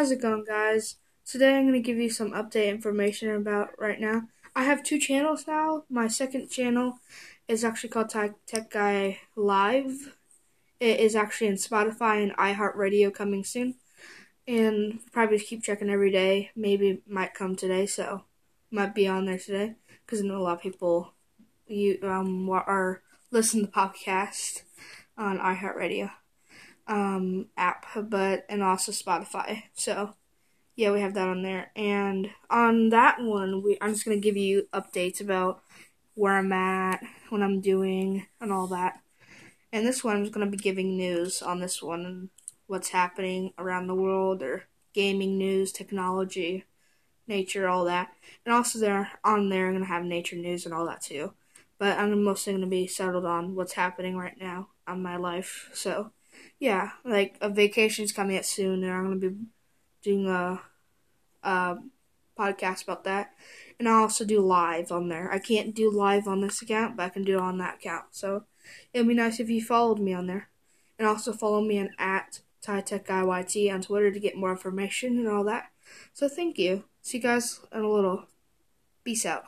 How's it going, guys? Today I'm going to give you some update information about right now. I have two channels now. My second channel is actually called Tech Guy Live. It is actually in Spotify and iHeartRadio coming soon. And probably keep checking every day. Maybe might come today, so might be on there today because I know a lot of people you um are listen to podcast on iHeartRadio um, app, but and also Spotify. So yeah, we have that on there. And on that one, we I'm just gonna give you updates about where I'm at, what I'm doing, and all that. And this one, I'm just gonna be giving news on this one and what's happening around the world or gaming news, technology, nature, all that. And also there on there, I'm gonna have nature news and all that too. But I'm mostly gonna be settled on what's happening right now on my life. So yeah, like a vacation's coming up soon, and I'm gonna be doing a, a podcast about that, and I'll also do live on there. I can't do live on this account, but I can do it on that account. So it'd be nice if you followed me on there, and also follow me on at TyTechGuyYT on Twitter to get more information and all that. So thank you. See you guys in a little. Peace out.